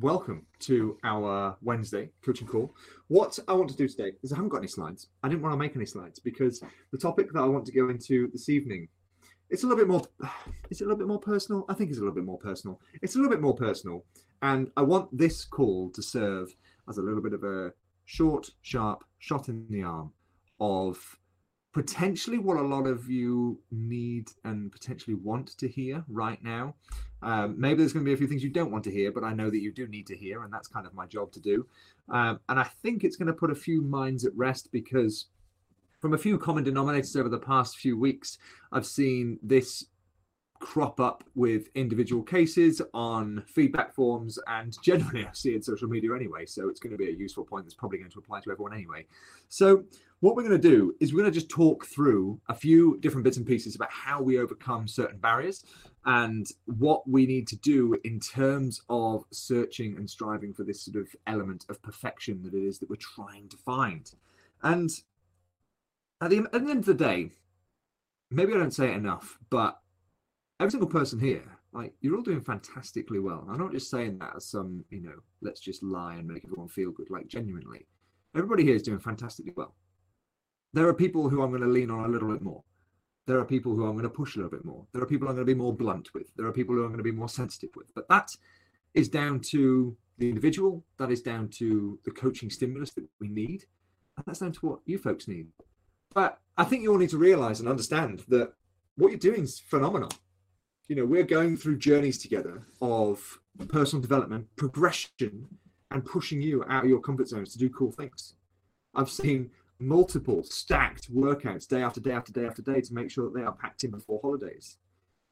welcome to our Wednesday coaching call. What I want to do today is I haven't got any slides. I didn't want to make any slides because the topic that I want to go into this evening, it's a little bit more. It's a little bit more personal. I think it's a little bit more personal. It's a little bit more personal, and I want this call to serve as a little bit of a short, sharp shot in the arm of potentially what a lot of you need and potentially want to hear right now. Um, maybe there's going to be a few things you don't want to hear, but I know that you do need to hear, and that's kind of my job to do. Um, and I think it's going to put a few minds at rest because from a few common denominators over the past few weeks, I've seen this crop up with individual cases on feedback forms and generally I see it in social media anyway. So it's going to be a useful point that's probably going to apply to everyone anyway. So what we're going to do is we're going to just talk through a few different bits and pieces about how we overcome certain barriers and what we need to do in terms of searching and striving for this sort of element of perfection that it is that we're trying to find. And at the, at the end of the day, maybe I don't say it enough, but every single person here, like you're all doing fantastically well. I'm not just saying that as some, you know, let's just lie and make everyone feel good. Like genuinely, everybody here is doing fantastically well. There are people who I'm going to lean on a little bit more. There are people who I'm going to push a little bit more. There are people I'm going to be more blunt with. There are people who I'm going to be more sensitive with. But that is down to the individual. That is down to the coaching stimulus that we need. And that's down to what you folks need. But I think you all need to realize and understand that what you're doing is phenomenal you know we're going through journeys together of personal development progression and pushing you out of your comfort zones to do cool things i've seen multiple stacked workouts day after day after day after day to make sure that they are packed in before holidays.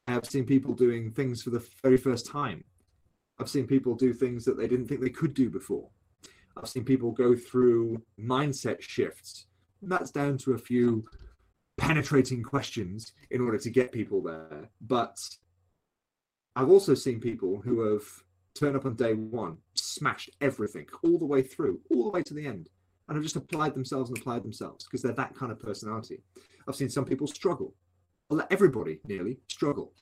I've seen people doing things for the very first time. I've seen people do things that they didn't think they could do before. I've seen people go through mindset shifts. And that's down to a few penetrating questions in order to get people there. But I've also seen people who have turned up on day one, smashed everything all the way through, all the way to the end, and have just applied themselves and applied themselves because they're that kind of personality. I've seen some people struggle. Let everybody nearly struggle.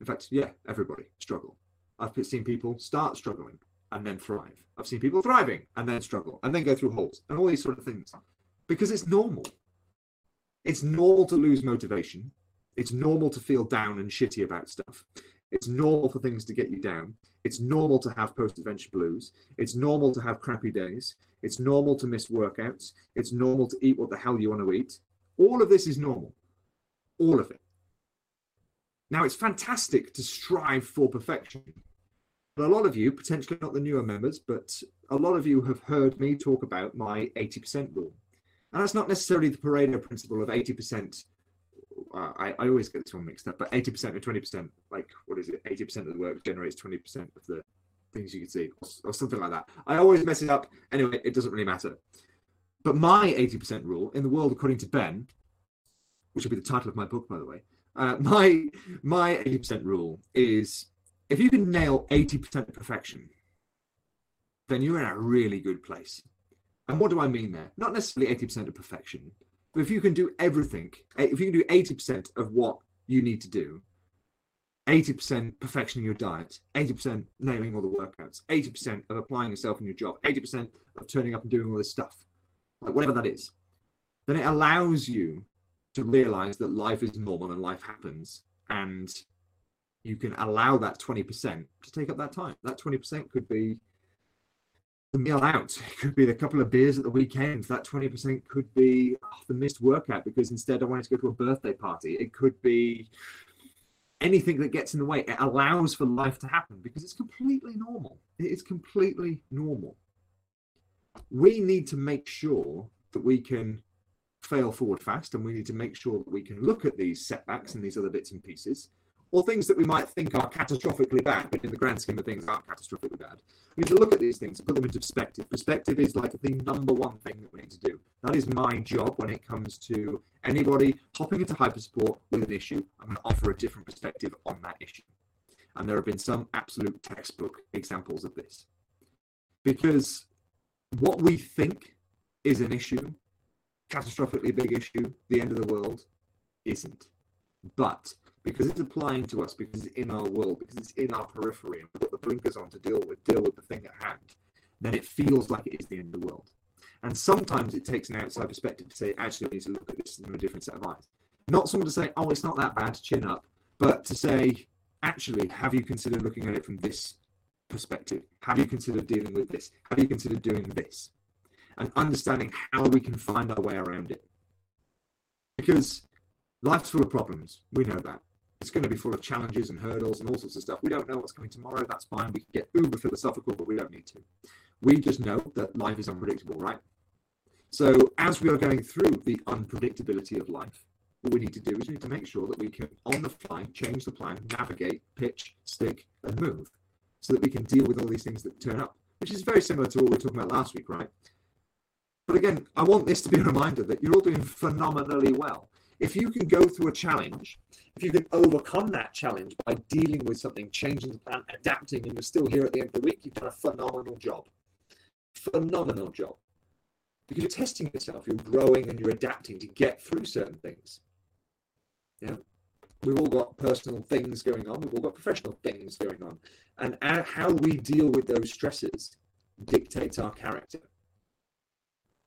In fact, yeah, everybody struggle. I've seen people start struggling and then thrive. I've seen people thriving and then struggle and then go through holes and all these sort of things because it's normal. It's normal to lose motivation. It's normal to feel down and shitty about stuff. It's normal for things to get you down. It's normal to have post adventure blues. It's normal to have crappy days. It's normal to miss workouts. It's normal to eat what the hell you want to eat. All of this is normal. All of it. Now, it's fantastic to strive for perfection. But a lot of you, potentially not the newer members, but a lot of you have heard me talk about my 80% rule. And that's not necessarily the Pareto principle of 80% uh, I, I always get this one mixed up, but 80% or 20%, like what is it? 80% of the work generates 20% of the things you can see, or, or, something like that. I always mess it up. Anyway, it doesn't really matter. But my 80% rule in the world according to Ben, which will be the title of my book, by the way, uh, my my 80% rule is if you can nail 80% perfection, then you're in a really good place. And what do I mean there? Not necessarily 80% of perfection, if you can do everything, eh, if you can do 80% of what you need to do, 80% perfectioning your diet, 80% nailing all the workouts, 80% of applying yourself in your job, 80% of turning up and doing all this stuff, like whatever that is, then it allows you to realize that life is normal and life happens. And you can allow that 20% to take up that time. That 20% could be the meal out. It could be the couple of beers at the weekend. That 20% could be oh, the missed workout because instead I wanted to go to a birthday party. It could be anything that gets in the way. It allows for life to happen because it's completely normal. It is completely normal. We need to make sure that we can fail forward fast and we need to make sure that we can look at these setbacks and these other bits and pieces or things that we might think are catastrophically bad, but in the grand scheme of things aren't catastrophically bad. We need to look at these things and put them into perspective. Perspective is like the number one thing that we need to do. That is my job when it comes to anybody hopping into hypersport with an issue. I'm going to offer a different perspective on that issue. And there have been some absolute textbook examples of this. Because what we think is an issue, catastrophically big issue, the end of the world, isn't. But because it's applying to us, because it's in our world, because it's in our periphery, and we've got the blinkers on to deal with deal with the thing at hand, then it feels like it is the end of the world. And sometimes it takes an outside perspective to say, actually, we need to look at this from a different set of eyes. Not someone to say, oh, it's not that bad, chin up, but to say, actually, have you considered looking at it from this perspective? Have you considered dealing with this? Have you considered doing this? And understanding how we can find our way around it. Because life's full of problems. We know that. It's going to be full of challenges and hurdles and all sorts of stuff. We don't know what's coming tomorrow. That's fine. We can get uber philosophical, but we don't need to. We just know that life is unpredictable, right? So as we are going through the unpredictability of life, what we need to do is we need to make sure that we can, on the fly, change the plan, navigate, pitch, stick, and move, so that we can deal with all these things that turn up, which is very similar to what we were talking about last week, right? But again, I want this to be a reminder that you're all doing phenomenally well. If you can go through a challenge, if you can overcome that challenge by dealing with something, changing the plan, adapting, and you're still here at the end of the week, you've done a phenomenal job. Phenomenal job. Because you're testing yourself, you're growing and you're adapting to get through certain things. Yeah. We've all got personal things going on, we've all got professional things going on. And how we deal with those stresses dictates our character.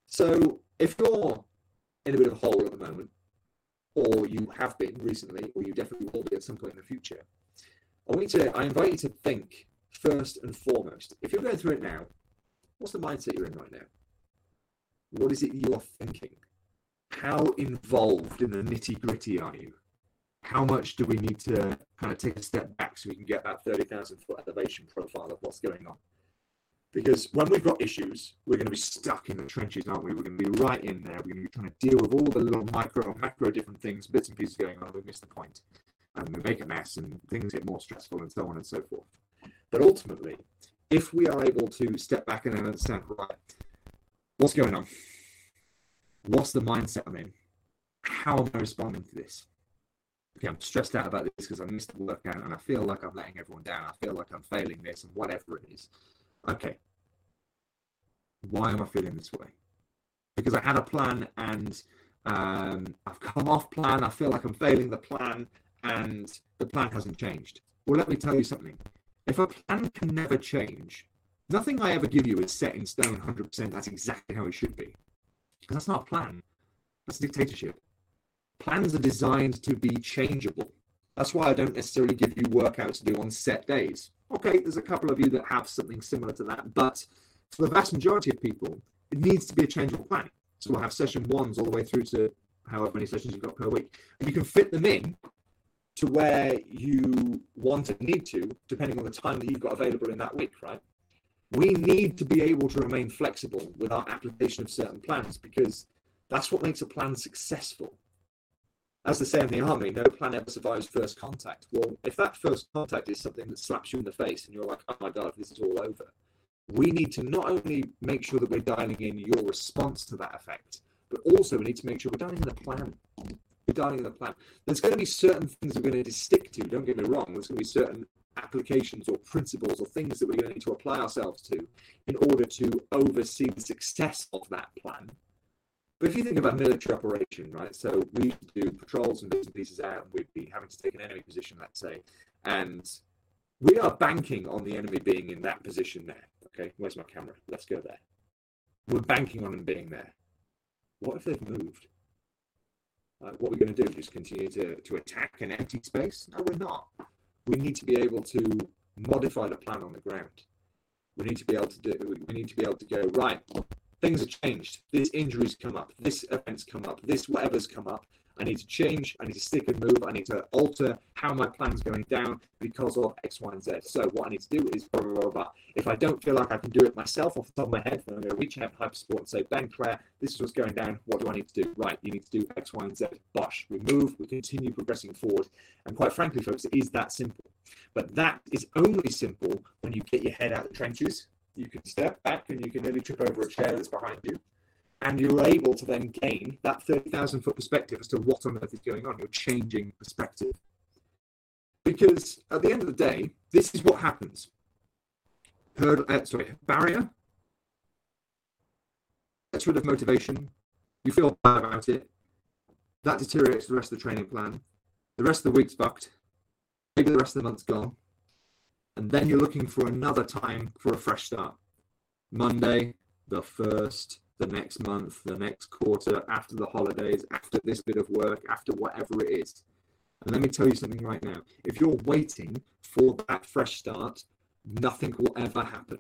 So if you're in a bit of a hole at the moment, or you have been recently, or you definitely will be at some point in the future, I want you to, I invite you to think first and foremost. If you're going through it now, what's the mindset you're in right now? What is it you're thinking? How involved in the nitty gritty are you? How much do we need to kind of take a step back so we can get that 30,000 foot elevation profile of what's going on? Because when we've got issues, we're going to be stuck in the trenches, aren't we? We're going to be right in there. We're going to be trying to deal with all the little micro and macro different things, bits and pieces going on. We miss the point. And we make a mess and things get more stressful and so on and so forth. But ultimately, if we are able to step back and understand, right, what's going on? What's the mindset I'm in? How am I responding to this? Okay, I'm stressed out about this because I missed the workout and I feel like I'm letting everyone down. I feel like I'm failing this and whatever it is. Okay, why am I feeling this way? Because I had a plan and um, I've come off plan. I feel like I'm failing the plan and the plan hasn't changed. Well, let me tell you something. If a plan can never change, nothing I ever give you is set in stone 100%. That's exactly how it should be. Because that's not a plan, that's a dictatorship. Plans are designed to be changeable. That's why I don't necessarily give you workouts to do on set days. Okay, there's a couple of you that have something similar to that, but for the vast majority of people, it needs to be a change of plan. So we'll have session ones all the way through to however many sessions you've got per week. And you can fit them in to where you want and need to, depending on the time that you've got available in that week, right? We need to be able to remain flexible with our application of certain plans because that's what makes a plan successful. As they say in the army, no plan ever survives first contact. Well, if that first contact is something that slaps you in the face and you're like, oh my God, this is all over, we need to not only make sure that we're dialing in your response to that effect, but also we need to make sure we're dialing in the plan. We're dialing in the plan. There's going to be certain things we're going to stick to. Don't get me wrong. There's going to be certain applications or principles or things that we're going to need to apply ourselves to in order to oversee the success of that plan. But if you think about military operation, right? So we do patrols and bits and pieces out, and we'd be having to take an enemy position, let's say, and we are banking on the enemy being in that position there. Okay, where's my camera? Let's go there. We're banking on them being there. What if they've moved? Uh, what we're going to do? Just continue to, to attack an empty space? No, we're not. We need to be able to modify the plan on the ground. We need to be able to do. We need to be able to go right. Things have changed. This injury's come up. This event's come up. This whatever's come up. I need to change, I need to stick and move, I need to alter how my plan's going down because of X, Y, and Z. So what I need to do is blah, blah, blah, blah. If I don't feel like I can do it myself off the top of my head, then I'm going to reach out to Hypersport and say, Ben Claire, this is what's going down. What do I need to do? Right, you need to do X, Y, and Z. Bosh. We move, we continue progressing forward. And quite frankly, folks, it is that simple. But that is only simple when you get your head out of the trenches. You can step back and you can nearly trip over a chair that's behind you and you're able to then gain that 30,000 foot perspective as to what on earth is going on. You're changing perspective. Because at the end of the day, this is what happens. Hurdle, uh, sorry, barrier gets rid of motivation. You feel bad about it. That deteriorates the rest of the training plan. The rest of the week's fucked. Maybe the rest of the month's gone. And then you're looking for another time for a fresh start. Monday, the first, the next month, the next quarter, after the holidays, after this bit of work, after whatever it is. And let me tell you something right now. If you're waiting for that fresh start, nothing will ever happen.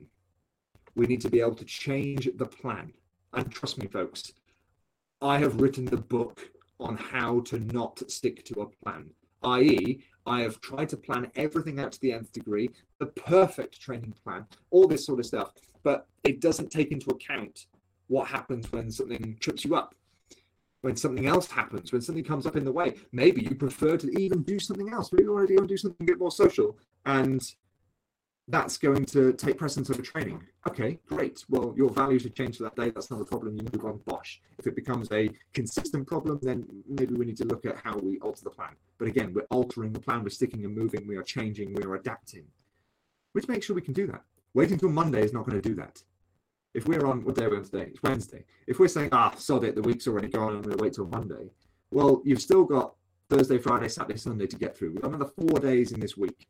We need to be able to change the plan. And trust me, folks, I have written the book on how to not stick to a plan, i.e., I have tried to plan everything out to the nth degree, the perfect training plan, all this sort of stuff, but it doesn't take into account what happens when something trips you up, when something else happens, when something comes up in the way. Maybe you prefer to even do something else. Maybe you want to do something a bit more social, and that's going to take precedence over training. Okay, great. Well, your values have changed for that day. That's not a problem. You move on, bosh. If it becomes a consistent problem, then maybe we need to look at how we alter the plan. But again, we're altering the plan. We're sticking and moving. We are changing. We are adapting. Which makes sure we can do that. Waiting until Monday is not going to do that. If we're on, what day we're we on today? It's Wednesday. If we're saying, ah, sod it, the week's already gone, I'm going to wait till Monday. Well, you've still got Thursday, Friday, Saturday, Sunday to get through. We've got another four days in this week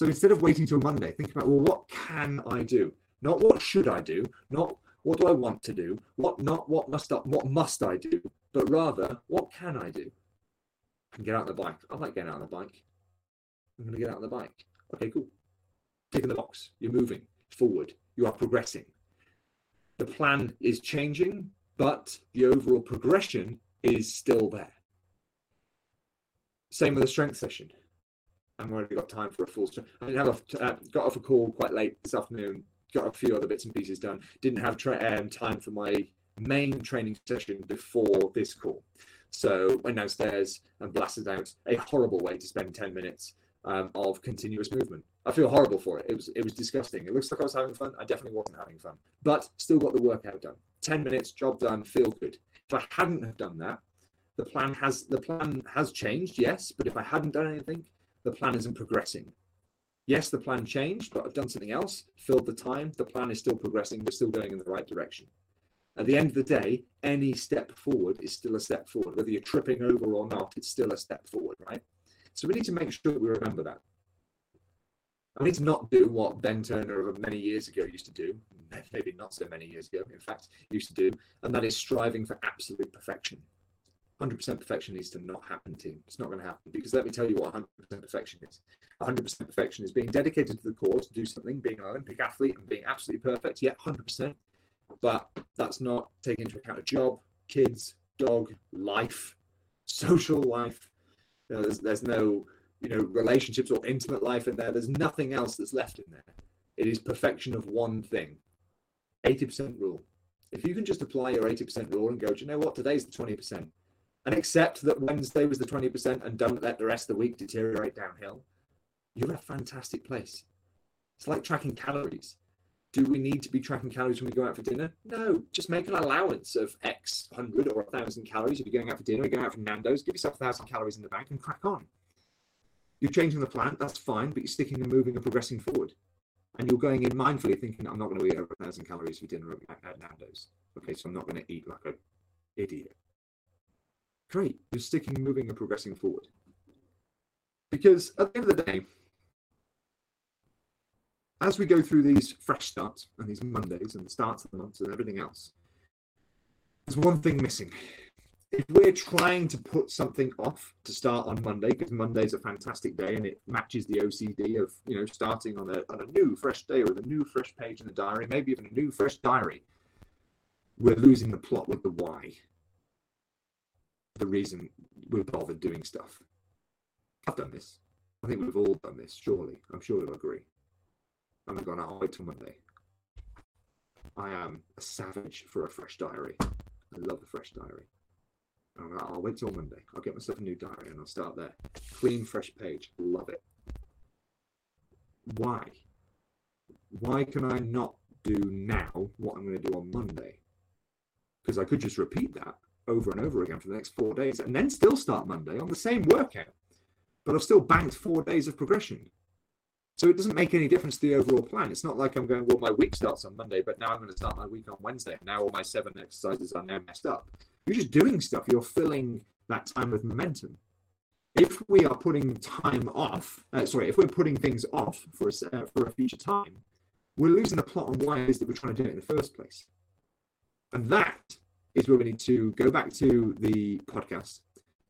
so instead of waiting till Monday, think about, well, what can I do? Not what should I do, not what do I want to do, what not what must I, what must I do, but rather what can I do? Can get out the bike. I like getting out on the bike. I'm going to get out on the bike. Okay, cool. Tick in the box. You're moving forward. You are progressing. The plan is changing, but the overall progression is still there. Same with the strength session. I've already got time for a full stream. I didn't have a, uh, got off a call quite late this afternoon. Got a few other bits and pieces done. Didn't have tra- um, time for my main training session before this call. So went downstairs and blasted out a horrible way to spend 10 minutes um, of continuous movement. I feel horrible for it. It was it was disgusting. It looks like I was having fun. I definitely wasn't having fun, but still got the workout done. 10 minutes, job done, feel good. If I hadn't have done that, the plan has the plan has changed, yes, but if I hadn't done anything, the plan isn't progressing. Yes, the plan changed, but I've done something else, filled the time. The plan is still progressing. We're still going in the right direction. At the end of the day, any step forward is still a step forward. Whether you're tripping over or not, it's still a step forward, right? So we need to make sure we remember that. I need to not do what Ben Turner of many years ago used to do, maybe not so many years ago, in fact, used to do, and that is striving for absolute perfection. 100% perfection needs to not happen, team. It's not going to happen because let me tell you what 100% perfection is. 100% perfection is being dedicated to the cause, to do something, being an Olympic athlete and being absolutely perfect. Yeah, 100%. But that's not taking into account a job, kids, dog, life, social life. You know, there's, there's no you know relationships or intimate life in there. There's nothing else that's left in there. It is perfection of one thing. 80% rule. If you can just apply your 80% rule and go, do you know what? Today's the 20% and accept that Wednesday was the 20% and don't let the rest of the week deteriorate downhill, you're in a fantastic place. It's like tracking calories. Do we need to be tracking calories when we go out for dinner? No, just make an allowance of X hundred or a thousand calories. If you're going out for dinner, you're going out for Nando's, give yourself a thousand calories in the bank and crack on. You're changing the plan, that's fine, but you're sticking and moving and progressing forward. And you're going in mindfully thinking, I'm not going to eat over a thousand calories for dinner at Nando's. Okay, so I'm not going to eat like an idiot great. You're sticking, moving, and progressing forward. Because at the end of the day, as we go through these fresh starts and these Mondays and the starts of the months and everything else, there's one thing missing. If we're trying to put something off to start on Monday, because Monday is a fantastic day and it matches the OCD of you know starting on a on a new fresh day with a new fresh page in the diary, maybe even a new fresh diary, we're losing the plot with the why the reason we're bothered doing stuff. I've done this. I think we've all done this, surely. I'm sure you'll agree. I'm going to wait till Monday. I am a savage for a fresh diary. I love a fresh diary. I'll wait till Monday. I'll get myself a new diary and I'll start there. Clean, fresh page. Love it. Why? Why can I not do now what I'm going to do on Monday? Because I could just repeat that over and over again for the next four days and then still start Monday on the same workout. But I've still banked four days of progression. So it doesn't make any difference to the overall plan. It's not like I'm going, well, my week starts on Monday, but now I'm going to start my week on Wednesday. Now all my seven exercises are now messed up. You're just doing stuff. You're filling that time with momentum. if we are putting time off, uh, sorry, if we're putting things off for a, uh, for a future time, we're losing the plot on why it is that we're trying to do it in the first place. And that is where we need to go back to the podcast,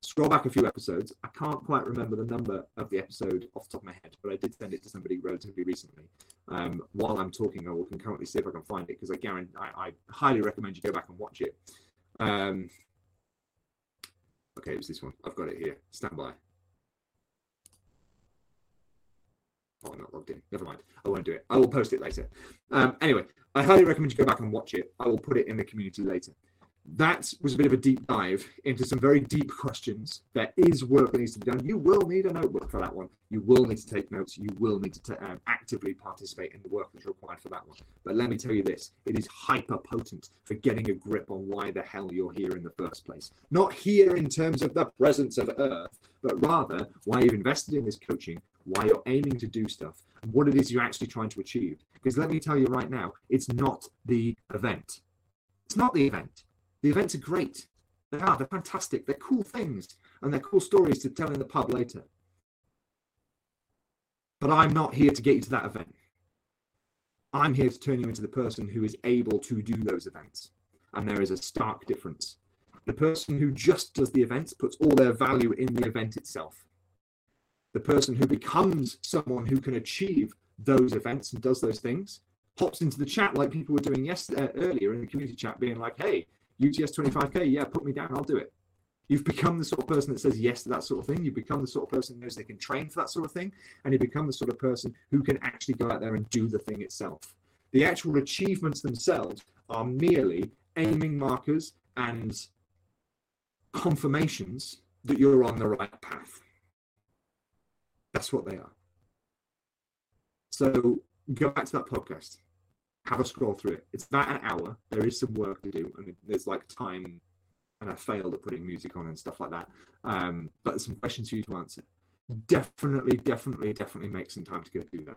scroll back a few episodes. I can't quite remember the number of the episode off the top of my head, but I did send it to somebody relatively recently. Um, while I'm talking, I will concurrently see if I can find it because I guarantee I, I, highly recommend you go back and watch it. Um, okay, it was this one. I've got it here. Stand by. Oh, I'm not logged in. Never mind. I won't do it. I will post it later. Um, anyway, I highly recommend you go back and watch it. I will put it in the community later that was a bit of a deep dive into some very deep questions. There is work that needs to be done. You will need a notebook for that one. You will need to take notes. You will need to t- um, actively participate in the work that's required for that one. But let me tell you this it is hyper potent for getting a grip on why the hell you're here in the first place. Not here in terms of the presence of Earth, but rather why you've invested in this coaching, why you're aiming to do stuff, and what it is you're actually trying to achieve. Because let me tell you right now, it's not the event. It's not the event the events are great. They are. They're fantastic. They're cool things, and they're cool stories to tell in the pub later. But I'm not here to get you to that event. I'm here to turn you into the person who is able to do those events. And there is a stark difference. The person who just does the events puts all their value in the event itself. The person who becomes someone who can achieve those events and does those things pops into the chat like people were doing yesterday earlier in the community chat, being like, "Hey, UTS 25K, yeah, put me down, I'll do it. You've become the sort of person that says yes to that sort of thing. You become the sort of person who knows they can train for that sort of thing. And you become the sort of person who can actually go out there and do the thing itself. The actual achievements themselves are merely aiming markers and confirmations that you're on the right path. That's what they are. So go back to that podcast have a scroll through it. It's about an hour. There is some work to do, and there's like time, and I failed at putting music on and stuff like that. Um, but there's some questions for you to answer. Definitely, definitely, definitely make some time to go do that.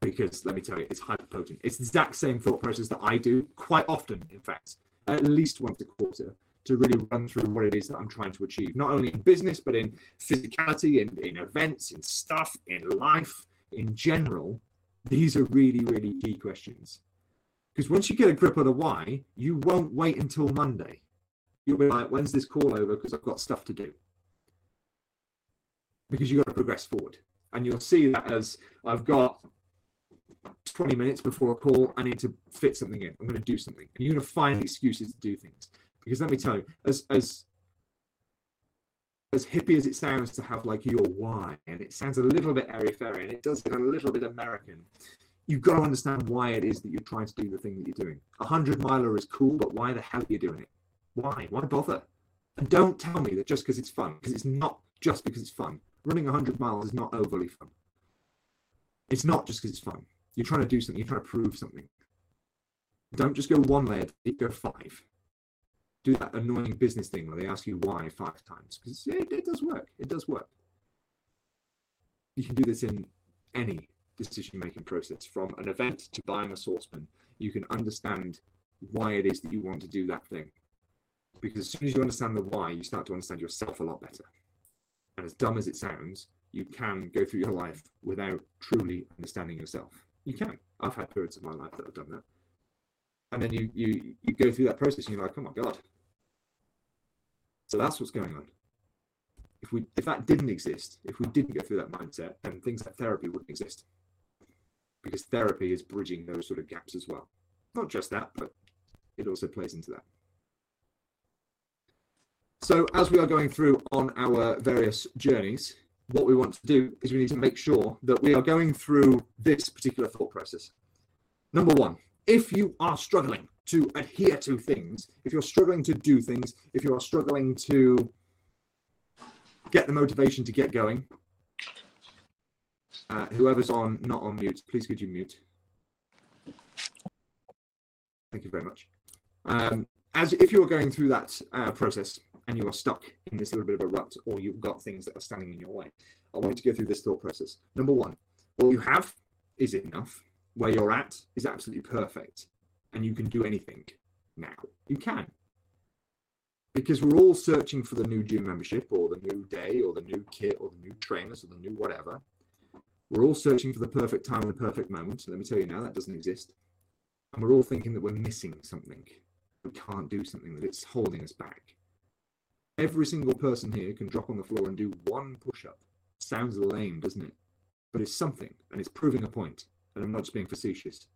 Because let me tell you, it's hyper potent. It's the exact same thought process that I do quite often, in fact, at least once a quarter, to really run through what it is that I'm trying to achieve, not only in business, but in physicality, in, in events, in stuff, in life, in general these are really, really key questions. Because once you get a grip of the why, you won't wait until Monday. You'll be like, when's this call over? Because I've got stuff to do. Because you've got to progress forward. And you'll see that as I've got 20 minutes before a call, I need to fit something in. I'm going to do something. And you're going to find excuses to do things. Because let me tell you, as as as hippie as it sounds to have like your why, and it sounds a little bit airy fairy, and it does get a little bit American. You've got to understand why it is that you're trying to do the thing that you're doing. A hundred miler is cool, but why the hell are you doing it? Why? Why bother? And don't tell me that just because it's fun, because it's not just because it's fun. Running a 100 miles is not overly fun. It's not just because it's fun. You're trying to do something, you're trying to prove something. Don't just go one layer, go five do that annoying business thing where they ask you why five times because it, it does work. It does work. You can do this in any decision making process from an event to buying a saucepan. You can understand why it is that you want to do that thing. Because as soon as you understand the why, you start to understand yourself a lot better. And as dumb as it sounds, you can go through your life without truly understanding yourself. You can. I've had periods of my life that have done that. And then you you you go through that process and you're like, oh my God, so that's what's going on. If we if that didn't exist, if we didn't go through that mindset, then things like therapy wouldn't exist. Because therapy is bridging those sort of gaps as well. Not just that, but it also plays into that. So as we are going through on our various journeys, what we want to do is we need to make sure that we are going through this particular thought process. Number one, if you are struggling to adhere to things, if you're struggling to do things, if you are struggling to get the motivation to get going, uh, whoever's on not on mute, please could you mute? Thank you very much. Um, as if you are going through that uh, process and you are stuck in this little bit of a rut, or you've got things that are standing in your way, I want you to go through this thought process. Number one, what you have is enough. Where you're at is absolutely perfect and you can do anything now. You can. because we're all searching for the new gym membership or the new day or the new kit or the new trainers or the new whatever. We're all searching for the perfect time and the perfect moment. Let me tell you now, that doesn't exist. And we're all thinking that we're missing something. We can't do something, that it's holding us back. Every single person here can drop on the floor and do one push up. Sounds lame, doesn't it? But it's something and it's proving a point. And I'm not just being facetious.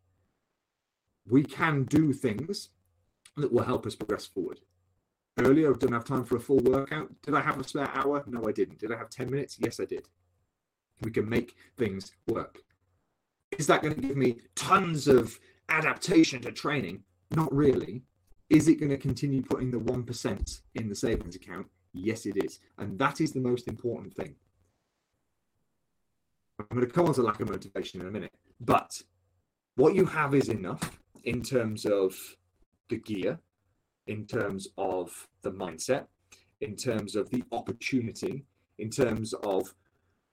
We can do things that will help us progress forward. Earlier, I didn't have time for a full workout. Did I have a spare hour? No, I didn't. Did I have 10 minutes? Yes, I did. We can make things work. Is that going to give me tons of adaptation to training? Not really. Is it going to continue putting the 1% in the savings account? Yes, it is. And that is the most important thing. I'm going to come on to lack of motivation in a minute. But what you have is enough in terms of the gear, in terms of the mindset, in terms of the opportunity, in terms of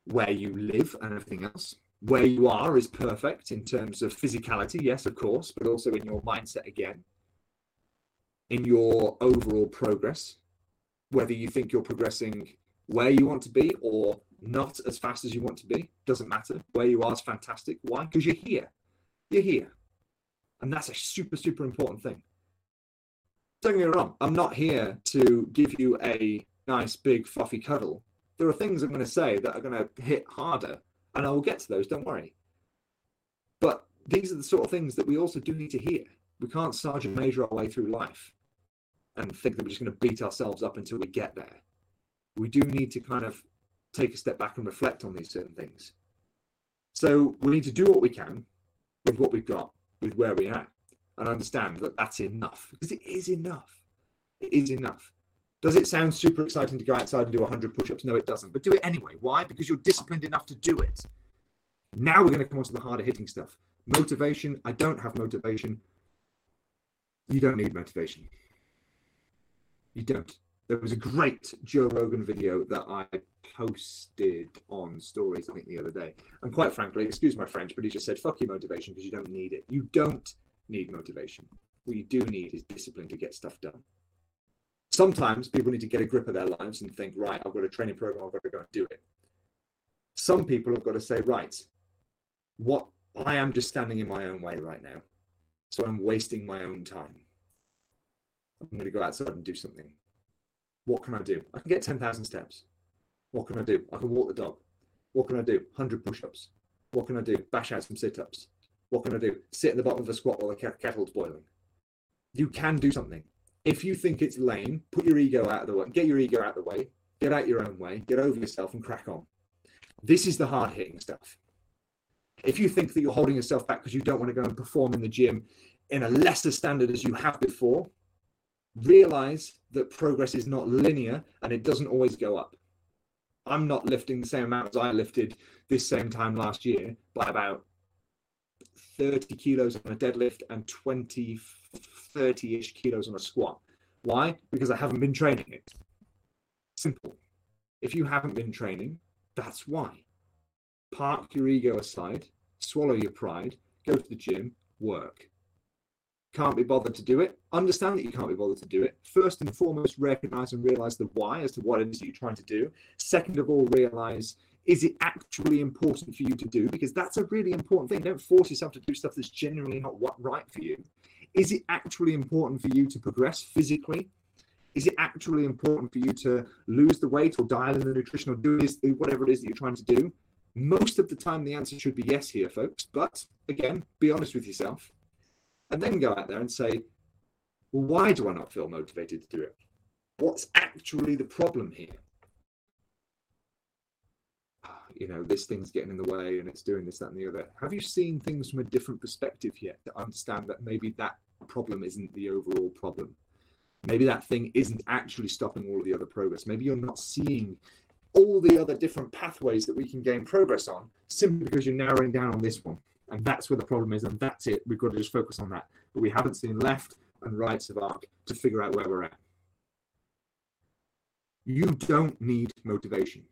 where you live and everything else. Where you are is perfect in terms of physicality, yes, of course, but also in your mindset again, in your overall progress, whether you think you're progressing where you want to be or not as fast as you want to be, doesn't matter. Where you are is fantastic. Why? Because you're here. You're here. And that's a super, super important thing. Don't get me wrong, I'm not here to give you a nice, big, fluffy cuddle. There are things I'm going to say that are going to hit harder, and I will get to those, don't worry. But these are the sort of things that we also do need to hear. We can't sergeant major our way through life and think that we're just going to beat ourselves up until we get there. We do need to kind of take a step back and reflect on these certain things. So we need to do what we can with what we've got, with where we're and understand that that's enough because it is enough. It is enough. Does it sound super exciting to go outside and do 100 push ups? No, it doesn't. But do it anyway. Why? Because you're disciplined enough to do it. Now we're going to come on to the harder hitting stuff. Motivation. I don't have motivation. You don't need motivation. You don't. There was a great Joe Rogan video that I posted on stories, I think, the other day. And quite frankly, excuse my French, but he just said, fuck your motivation because you don't need it. You don't need motivation. What you do need is discipline to get stuff done. Sometimes people need to get a grip of their lives and think, right, I've got a training program, I've got to go and do it. Some people have got to say, right, what I am just standing in my own way right now. So I'm wasting my own time. I'm going to go outside and do something. What can I do? I can get 10,000 steps. What can I do? I can walk the dog. What can I do? 100 push ups. What can I do? Bash out some sit ups. What can I do? Sit at the bottom of the squat while the kettle's boiling. You can do something. If you think it's lame, put your ego out of the way, get your ego out of the way, get out your own way, get over yourself and crack on. This is the hard hitting stuff. If you think that you're holding yourself back because you don't want to go and perform in the gym in a lesser standard as you have before, realize that progress is not linear and it doesn't always go up. I'm not lifting the same amount as I lifted this same time last year by about 30 kilos on a deadlift and 20, 30 ish kilos on a squat. Why? Because I haven't been training it. Simple. If you haven't been training, that's why. Park your ego aside, swallow your pride, go to the gym, work can't be bothered to do it, understand that you can't be bothered to do it. First and foremost, recognize and realize the why as to what it is that you're trying to do. Second of all, realize is it actually important for you to do? Because that's a really important thing. Don't force yourself to do stuff that's generally not what right for you. Is it actually important for you to progress physically? Is it actually important for you to lose the weight or dial in the nutrition or do this, whatever it is that you're trying to do? Most of the time, the answer should be yes here, folks. But again, be honest with yourself and then go out there and say, well, why do I not feel motivated to do it? What's actually the problem here? Ah, you know, this thing's getting in the way and it's doing this, that, and the other. Have you seen things from a different perspective yet to understand that maybe that problem isn't the overall problem? Maybe that thing isn't actually stopping all of the other progress. Maybe you're not seeing all the other different pathways that we can gain progress on simply because you're narrowing down on this one. And that's where the problem is, and that's it. We've got to just focus on that. But we haven't seen left and rights of arc to figure out where we're at. You don't need motivation.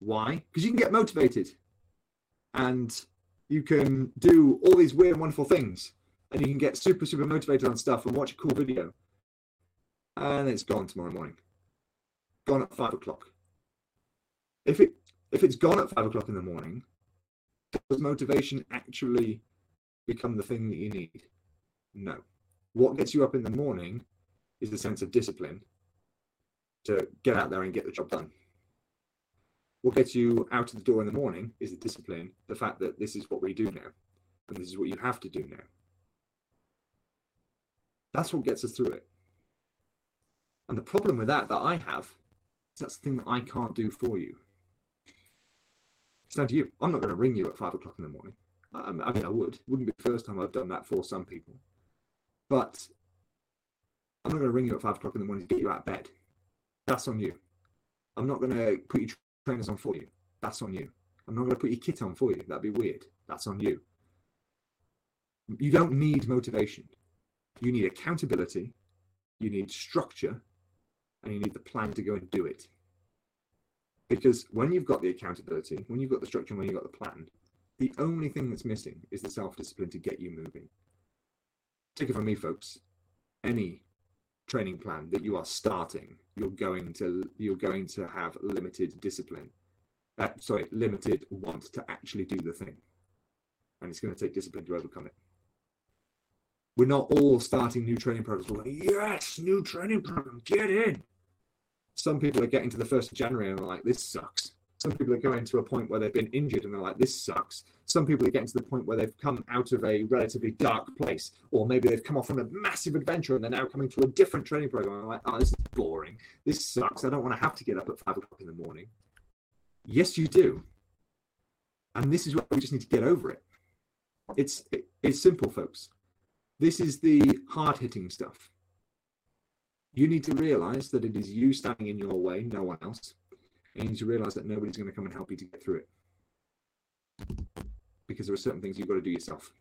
Why? Because you can get motivated and you can do all these weird, wonderful things and you can get super, super motivated on stuff and watch a cool video. and it's gone tomorrow morning. Gone at five o'clock. If it if it's gone at five o'clock in the morning, does motivation actually become the thing that you need? No. What gets you up in the morning is the sense of discipline to get out there and get the job done. What gets you out of the door in the morning is the discipline, the fact that this is what we do now, and this is what you have to do now. That's what gets us through it. And the problem with that that I have is that's the thing that I can't do for you. It's down to you. I'm not going to ring you at five o'clock in the morning. I, I mean, I would. It wouldn't be the first time I've done that for some people. But I'm not going to ring you at five o'clock in the morning to get you out of bed. That's on you. I'm not going to put your trainers on for you. That's on you. I'm not going to put your kit on for you. That'd be weird. That's on you. You don't need motivation. You need accountability. You need structure. And you need the plan to go and do it. Because when you've got the accountability, when you've got the structure, when you've got the plan, the only thing that's missing is the self discipline to get you moving. Take it from me, folks. Any training plan that you are starting, you're going to you're going to have limited discipline. Uh, sorry, limited want to actually do the thing, and it's going to take discipline to overcome it. We're not all starting new training programs. Like, yes, new training program, get in. Some people are getting to the first of January and are like, this sucks. Some people are going to a point where they've been injured and they're like, this sucks. Some people are getting to the point where they've come out of a relatively dark place, or maybe they've come off on a massive adventure and they're now coming to a different training program. And they're like, oh, this is boring. This sucks. I don't want to have to get up at five o'clock in the morning. Yes, you do. And this is where we just need to get over it. It's it, it's simple, folks. This is the hard hitting stuff. You need to realize that it is you standing in your way, no one else and you need to realize that nobody's going to come and help you to get through it because there are certain things you've got to do yourself.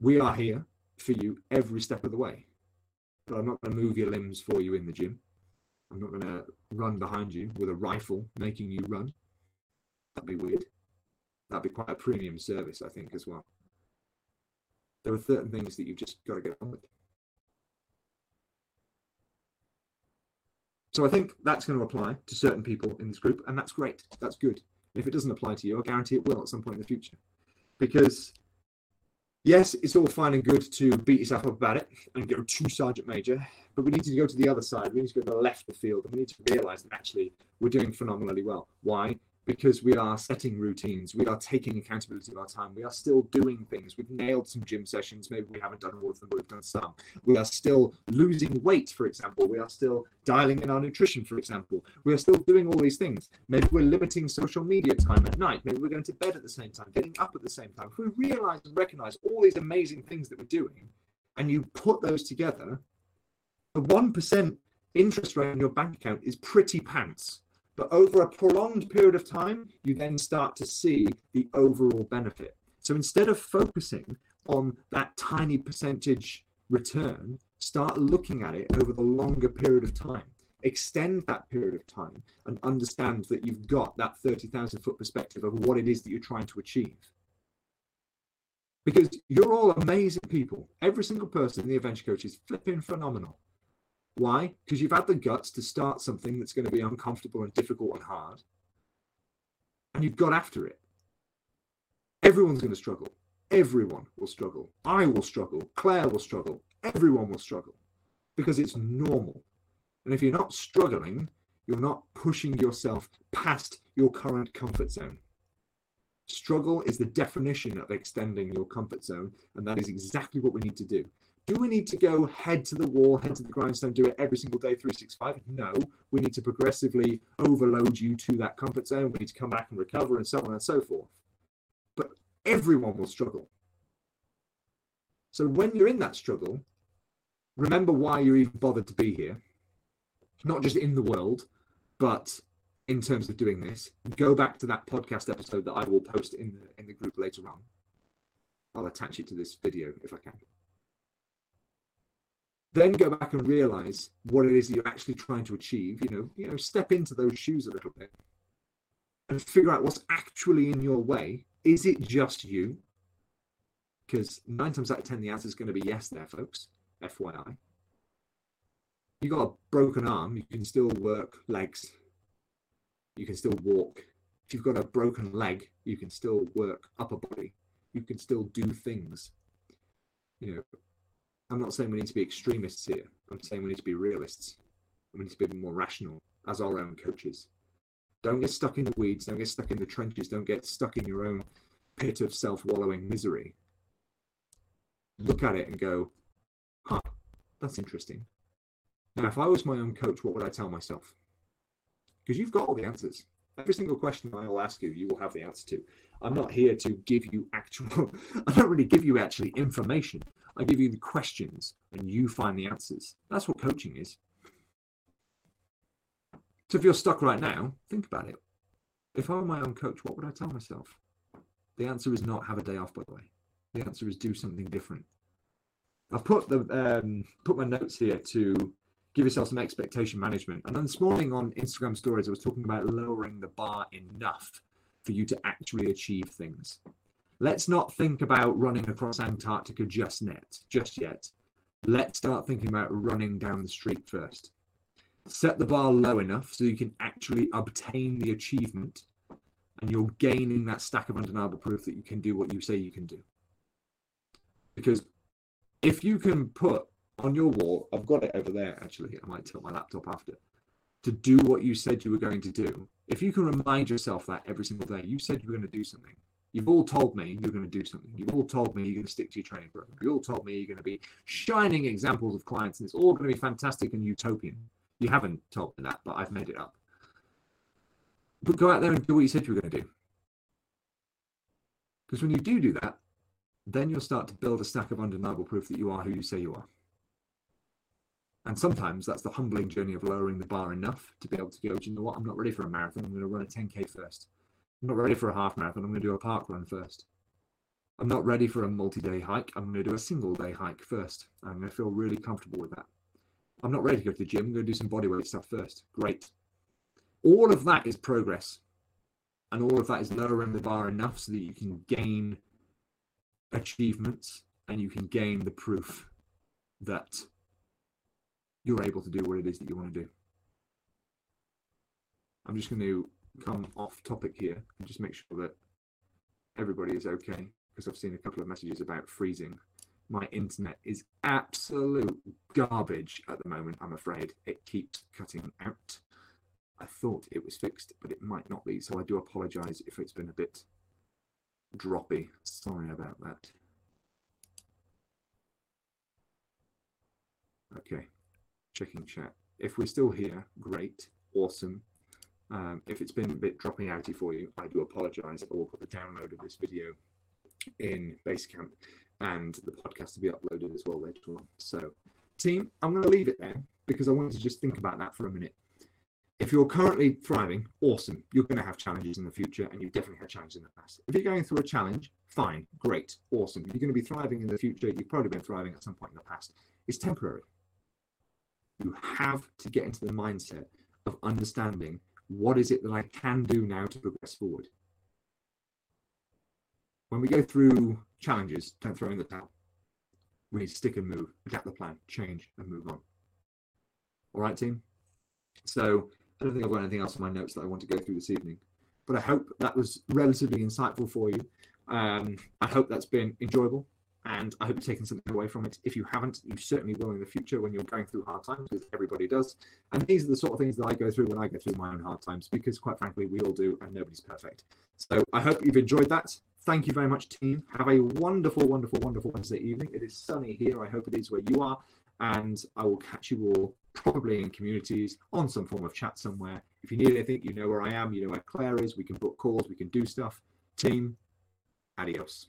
We are here for you every step of the way, but I'm not going to move your limbs for you in the gym. I'm not going to run behind you with a rifle making you run. That'd be weird. That'd be quite a premium service, I think, as well. There are certain things that you've just got to get on with. So I think that's going to apply to certain people in this group, and that's great. That's good. if it doesn't apply to you, I guarantee it will at some point in the future. Because yes, it's all fine and good to beat yourself up about it and go to sergeant major, but we need to go to the other side. We need to go to the left of the field, and we need to realize that actually we're doing phenomenally well. Why? Because we are setting routines, we are taking accountability of our time, we are still doing things. We've nailed some gym sessions, maybe we haven't done all of them, but we've done some. We are still losing weight, for example. We are still dialing in our nutrition, for example. We are still doing all these things. Maybe we're limiting social media time at night. Maybe we're going to bed at the same time, getting up at the same time. If we realize and recognize all these amazing things that we're doing, and you put those together, the 1% interest rate in your bank account is pretty pants but over a prolonged period of time, you then start to see the overall benefit. So instead of focusing on that tiny percentage return, start looking at it over the longer period of time. Extend that period of time and understand that you've got that 30,000 foot perspective of what it is that you're trying to achieve. Because you're all amazing people. Every single person in the adventure coach is flipping phenomenal. Why? Because you've had the guts to start something that's going to be uncomfortable and difficult and hard. And you've got after it. Everyone's going to struggle. Everyone will struggle. I will struggle. Claire will struggle. Everyone will struggle because it's normal. And if you're not struggling, you're not pushing yourself past your current comfort zone. Struggle is the definition of extending your comfort zone, and that is exactly what we need to do. Do we need to go head to the wall, head to the grindstone, do it every single day, 365? No. We need to progressively overload you to that comfort zone. We need to come back and recover and so on and so forth. But everyone will struggle. So when you're in that struggle, remember why you're even bothered to be here. Not just in the world, but in terms of doing this. Go back to that podcast episode that I will post in the in the group later on. I'll attach it to this video if I can then go back and realize what it is that you're actually trying to achieve you know you know step into those shoes a little bit and figure out what's actually in your way is it just you because nine times out of ten the answer is going to be yes there folks fyi you got a broken arm, you can still work legs. You can still walk. If you've got a broken leg, you can still work upper body. You can still do things. You know, I'm not saying we need to be extremists here. I'm saying we need to be realists. We need to be more rational as our own coaches. Don't get stuck in the weeds. Don't get stuck in the trenches. Don't get stuck in your own pit of self wallowing misery. Look at it and go, huh, that's interesting. Now, if I was my own coach, what would I tell myself? Because you've got all the answers. Every single question I will ask you, you will have the answer to. I'm not here to give you actual, I don't really give you actually information. I give you the questions and you find the answers. That's what coaching is. So if you're stuck right now, think about it. If I were my own coach, what would I tell myself? The answer is not have a day off, by the way. The answer is do something different. I've put the um, put my notes here to give yourself some expectation management. And then this morning on Instagram stories, I was talking about lowering the bar enough for you to actually achieve things. Let's not think about running across Antarctica just yet, just yet. Let's start thinking about running down the street first. Set the bar low enough so you can actually obtain the achievement and you're gaining that stack of undeniable proof that you can do what you say you can do. Because if you can put on your wall, I've got it over there actually, I might tilt my laptop after, to do what you said you were going to do. If you can remind yourself that every single day, you said you were going to do something. You've all told me you're going to do something. You've all told me you're going to stick to your training program. You all told me you're going to be shining examples of clients, and it's all going to be fantastic and utopian. You haven't told me that, but I've made it up. But go out there and do what you said you were going to do. Because when you do do that, then you'll start to build a stack of undeniable proof that you are who you say you are. And sometimes that's the humbling journey of lowering the bar enough to be able to go, do you know what? I'm not ready for a marathon. I'm going to run a 10K first. I'm not ready for a half marathon. I'm going to do a park run first. I'm not ready for a multi day hike. I'm going to do a single day hike first. I'm going to feel really comfortable with that. I'm not ready to go to the gym. I'm going to do some bodyweight stuff first. Great. All of that is progress. And all of that is lowering the bar enough so that you can gain achievements and you can gain the proof that you're able to do what it is that you want to do. I'm just going to come off topic here and just make sure that everybody is okay because I've seen a couple of messages about freezing. My internet is absolute garbage at the moment, I'm afraid. It keeps cutting out. I thought it was fixed, but it might not be. So I do apologize if it's been a bit droppy. Sorry about that. Okay, checking chat. If we're still here, great, awesome. Um, if it's been a bit dropping outy for you, I do apologize. I will put the download of this video in Basecamp and the podcast to be uploaded as well later on. So, team, I'm going to leave it there because I wanted to just think about that for a minute. If you're currently thriving, awesome. You're going to have challenges in the future, and you've definitely had challenges in the past. If you're going through a challenge, fine, great, awesome. You're going to be thriving in the future. You've probably been thriving at some point in the past. It's temporary. You have to get into the mindset of understanding what is it that I can do now to progress forward. When we go through challenges, don't throw in the towel. We need to stick and move, adapt the plan, change, and move on. All right, team? So I don't think I've got anything else in my notes that I want to go through this evening, but I hope that was relatively insightful for you. Um, I hope that's been enjoyable and I hope you've taken something away from it. If you haven't, you certainly will in the future when you're going through hard times, because everybody does. And these are the sort of things that I go through when I go through my own hard times, because quite frankly, we all do, and nobody's perfect. So I hope you've enjoyed that. Thank you very much, team. Have a wonderful, wonderful, wonderful Wednesday evening. It is sunny here. I hope it is where you are. And I will catch you all probably in communities on some form of chat somewhere. If you need anything, you know where I am. You know where Claire is. We can book calls. We can do stuff. Team, adios.